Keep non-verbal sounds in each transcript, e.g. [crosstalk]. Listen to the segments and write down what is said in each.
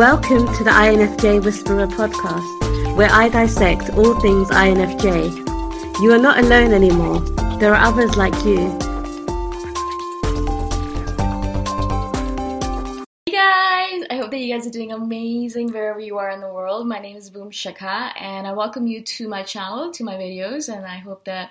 Welcome to the INFJ Whisperer podcast, where I dissect all things INFJ. You are not alone anymore. There are others like you. Hey guys! I hope that you guys are doing amazing wherever you are in the world. My name is Boom Shikha, and I welcome you to my channel, to my videos, and I hope that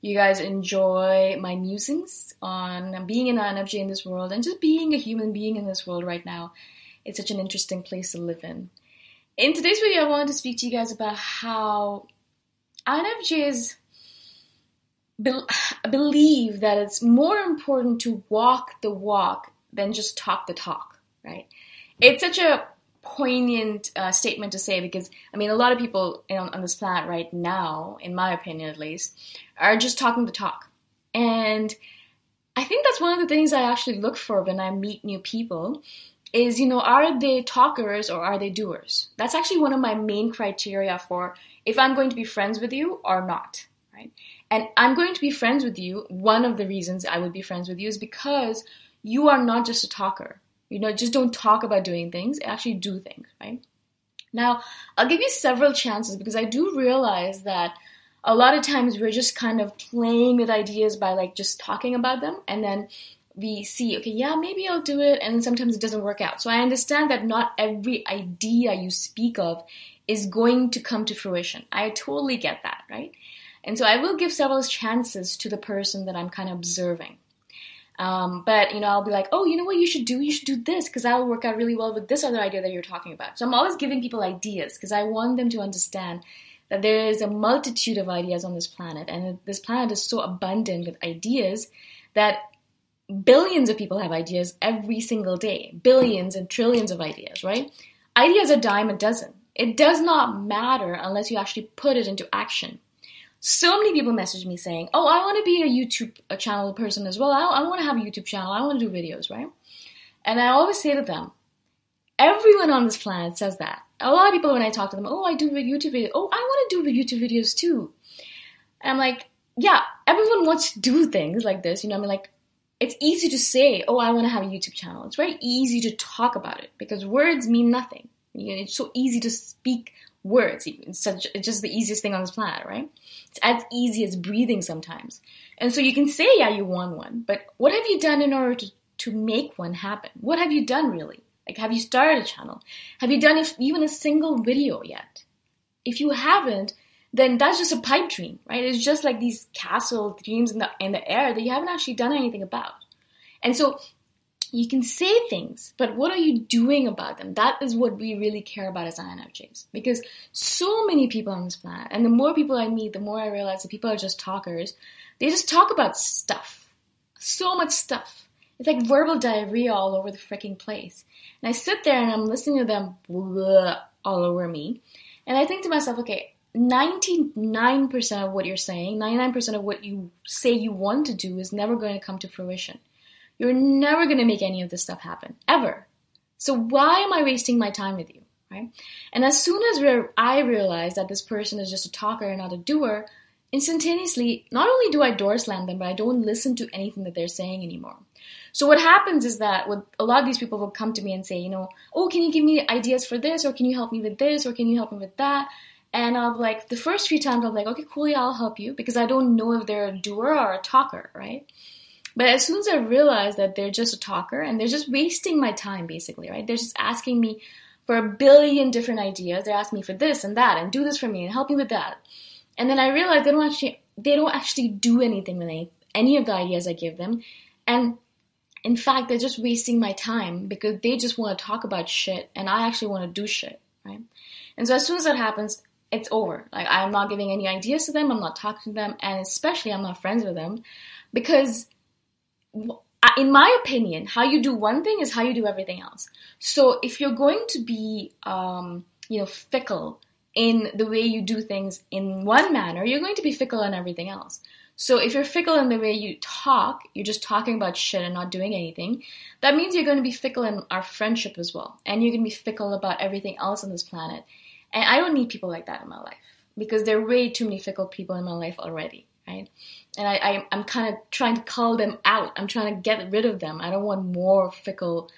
you guys enjoy my musings on being an INFJ in this world and just being a human being in this world right now. It's such an interesting place to live in. In today's video, I wanted to speak to you guys about how INFJs be- [sighs] believe that it's more important to walk the walk than just talk the talk, right? It's such a poignant uh, statement to say because, I mean, a lot of people on, on this planet right now, in my opinion at least, are just talking the talk. And I think that's one of the things I actually look for when I meet new people is, you know, are they talkers or are they doers? That's actually one of my main criteria for if I'm going to be friends with you or not, right? And I'm going to be friends with you. One of the reasons I would be friends with you is because you are not just a talker. You know, just don't talk about doing things, actually do things, right? Now, I'll give you several chances because I do realize that a lot of times we're just kind of playing with ideas by like just talking about them and then we see, okay, yeah, maybe I'll do it, and sometimes it doesn't work out. So I understand that not every idea you speak of is going to come to fruition. I totally get that, right? And so I will give several chances to the person that I'm kind of observing. Um, but you know, I'll be like, oh, you know what you should do? You should do this because that'll work out really well with this other idea that you're talking about. So I'm always giving people ideas because I want them to understand that there is a multitude of ideas on this planet, and this planet is so abundant with ideas that billions of people have ideas every single day, billions and trillions of ideas, right? Ideas are dime a dozen. It does not matter unless you actually put it into action. So many people message me saying, "Oh, I want to be a YouTube a channel person as well. I, I want to have a YouTube channel. I want to do videos, right?" And I always say to them, everyone on this planet says that. A lot of people, when I talk to them, "Oh, I do YouTube videos. Oh, I want to do YouTube videos too." And I'm like, "Yeah, everyone wants to do things like this. You know, I mean, like it's easy to say, oh, I want to have a YouTube channel. It's very easy to talk about it because words mean nothing. You know, it's so easy to speak words. It's, such, it's just the easiest thing on this planet, right? It's as easy as breathing sometimes. And so you can say, yeah, you want one, but what have you done in order to, to make one happen? What have you done really? Like, have you started a channel? Have you done if, even a single video yet? If you haven't, then that's just a pipe dream, right? It's just like these castle dreams in the in the air that you haven't actually done anything about. And so you can say things, but what are you doing about them? That is what we really care about as INFJs. Because so many people on this planet, and the more people I meet, the more I realize that people are just talkers. They just talk about stuff. So much stuff. It's like verbal diarrhea all over the freaking place. And I sit there and I'm listening to them all over me. And I think to myself, okay, 99% of what you're saying, 99% of what you say you want to do is never going to come to fruition. You're never going to make any of this stuff happen, ever. So why am I wasting my time with you, right? And as soon as re- I realize that this person is just a talker and not a doer, instantaneously, not only do I door slam them, but I don't listen to anything that they're saying anymore. So what happens is that with a lot of these people will come to me and say, you know, oh, can you give me ideas for this, or can you help me with this, or can you help me with that? And I'll be like, the first few times be like, okay, cool, yeah, I'll help you because I don't know if they're a doer or a talker, right? But as soon as I realize that they're just a talker and they're just wasting my time, basically, right? They're just asking me for a billion different ideas. They're asking me for this and that and do this for me and help me with that. And then I realize they don't actually they don't actually do anything with any, any of the ideas I give them. And in fact, they're just wasting my time because they just want to talk about shit and I actually want to do shit, right? And so as soon as that happens, it's over. Like I'm not giving any ideas to them, I'm not talking to them, and especially I'm not friends with them because in my opinion, how you do one thing is how you do everything else. So if you're going to be, um, you know, fickle in the way you do things in one manner, you're going to be fickle in everything else. So if you're fickle in the way you talk, you're just talking about shit and not doing anything, that means you're going to be fickle in our friendship as well. And you're going to be fickle about everything else on this planet. And I don't need people like that in my life because there are way too many fickle people in my life already, right? And I, I, I'm kind of trying to call them out. I'm trying to get rid of them. I don't want more fickle,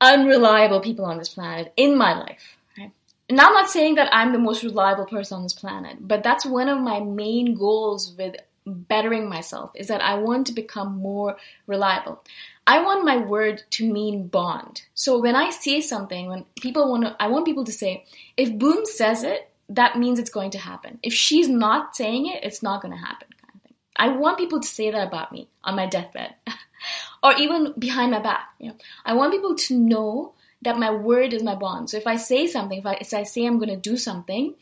unreliable people on this planet in my life. Right? And I'm not saying that I'm the most reliable person on this planet, but that's one of my main goals with bettering myself is that I want to become more reliable. I want my word to mean bond. So when I say something, when people want to, I want people to say, if Boom says it, that means it's going to happen. If she's not saying it, it's not going to happen. Kind of thing. I want people to say that about me on my deathbed, [laughs] or even behind my back. You know, I want people to know that my word is my bond. So if I say something, if I, if I say I'm going to do something,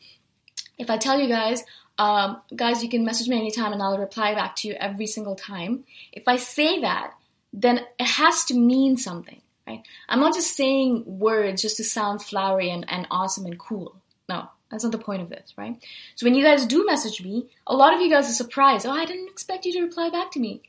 if I tell you guys, um, guys, you can message me anytime and I'll reply back to you every single time. If I say that, then it has to mean something, right? I'm not just saying words just to sound flowery and, and awesome and cool. No, that's not the point of this, right? So when you guys do message me, a lot of you guys are surprised. Oh, I didn't expect you to reply back to me.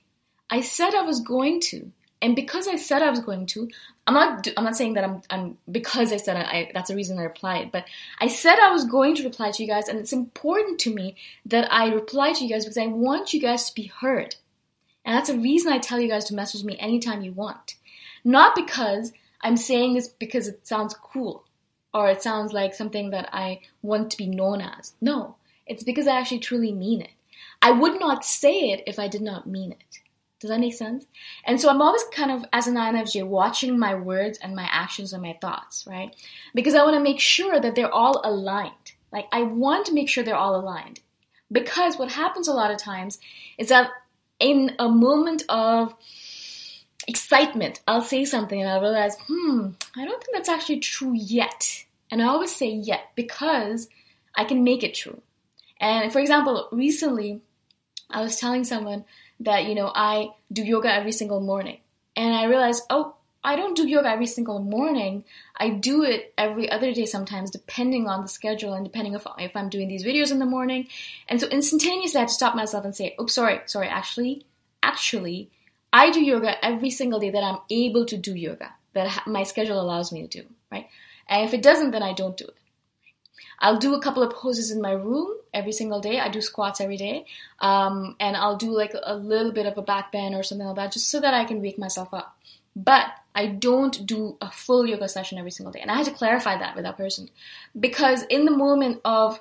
I said I was going to. And because I said I was going to, I'm not. I'm not saying that I'm. I'm because I said I. That's the reason I replied. But I said I was going to reply to you guys, and it's important to me that I reply to you guys because I want you guys to be heard. And that's the reason I tell you guys to message me anytime you want. Not because I'm saying this because it sounds cool or it sounds like something that I want to be known as. No, it's because I actually truly mean it. I would not say it if I did not mean it. Does that make sense? And so I'm always kind of, as an INFJ, watching my words and my actions and my thoughts, right? Because I want to make sure that they're all aligned. Like, I want to make sure they're all aligned. Because what happens a lot of times is that in a moment of excitement, I'll say something and I'll realize, hmm, I don't think that's actually true yet. And I always say yet because I can make it true. And for example, recently I was telling someone that, you know, I do yoga every single morning. And I realized, oh, I don't do yoga every single morning. I do it every other day sometimes, depending on the schedule and depending if, if I'm doing these videos in the morning. And so instantaneously, I had to stop myself and say, "Oops, sorry, sorry. Actually, actually, I do yoga every single day that I'm able to do yoga, that my schedule allows me to do, right? And if it doesn't, then I don't do it. I'll do a couple of poses in my room every single day. I do squats every day. Um, and I'll do like a little bit of a back bend or something like that just so that I can wake myself up. But I don't do a full yoga session every single day. And I had to clarify that with that person. Because in the moment of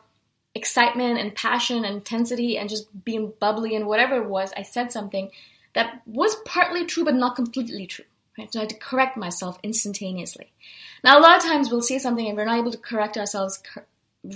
excitement and passion and intensity and just being bubbly and whatever it was, I said something that was partly true but not completely true. Right? So I had to correct myself instantaneously. Now, a lot of times we'll say something and we're not able to correct ourselves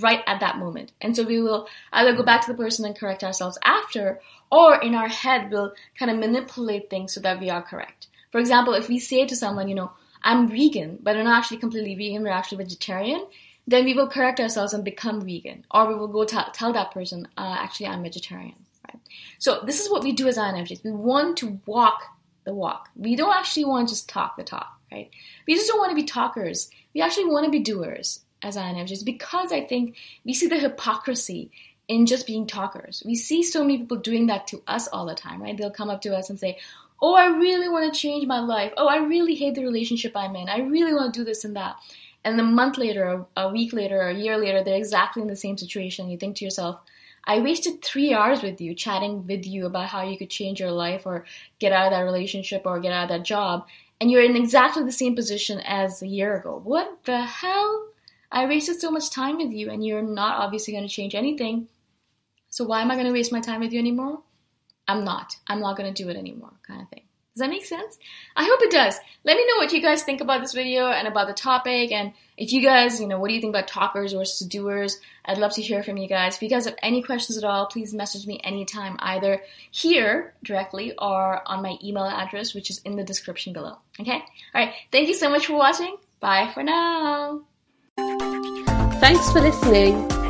right at that moment. And so we will either go back to the person and correct ourselves after, or in our head, we'll kind of manipulate things so that we are correct. For example, if we say to someone, you know, I'm vegan, but we're not actually completely vegan, we're actually vegetarian, then we will correct ourselves and become vegan. Or we will go t- tell that person, uh, actually, I'm vegetarian. Right? So this is what we do as INFJs. We want to walk the walk. We don't actually want to just talk the talk, right? We just don't want to be talkers. We actually want to be doers as INFJs because I think we see the hypocrisy in just being talkers. We see so many people doing that to us all the time, right? They'll come up to us and say, oh, I really want to change my life. Oh, I really hate the relationship I'm in. I really want to do this and that. And a month later, a week later, a year later, they're exactly in the same situation. You think to yourself, I wasted three hours with you, chatting with you about how you could change your life or get out of that relationship or get out of that job, and you're in exactly the same position as a year ago. What the hell? I wasted so much time with you, and you're not obviously going to change anything. So why am I going to waste my time with you anymore? I'm not. I'm not going to do it anymore, kind of thing. Does that make sense? I hope it does. Let me know what you guys think about this video and about the topic. And if you guys, you know, what do you think about talkers versus doers? I'd love to hear from you guys. If you guys have any questions at all, please message me anytime, either here directly or on my email address, which is in the description below. Okay? All right. Thank you so much for watching. Bye for now. Thanks for listening.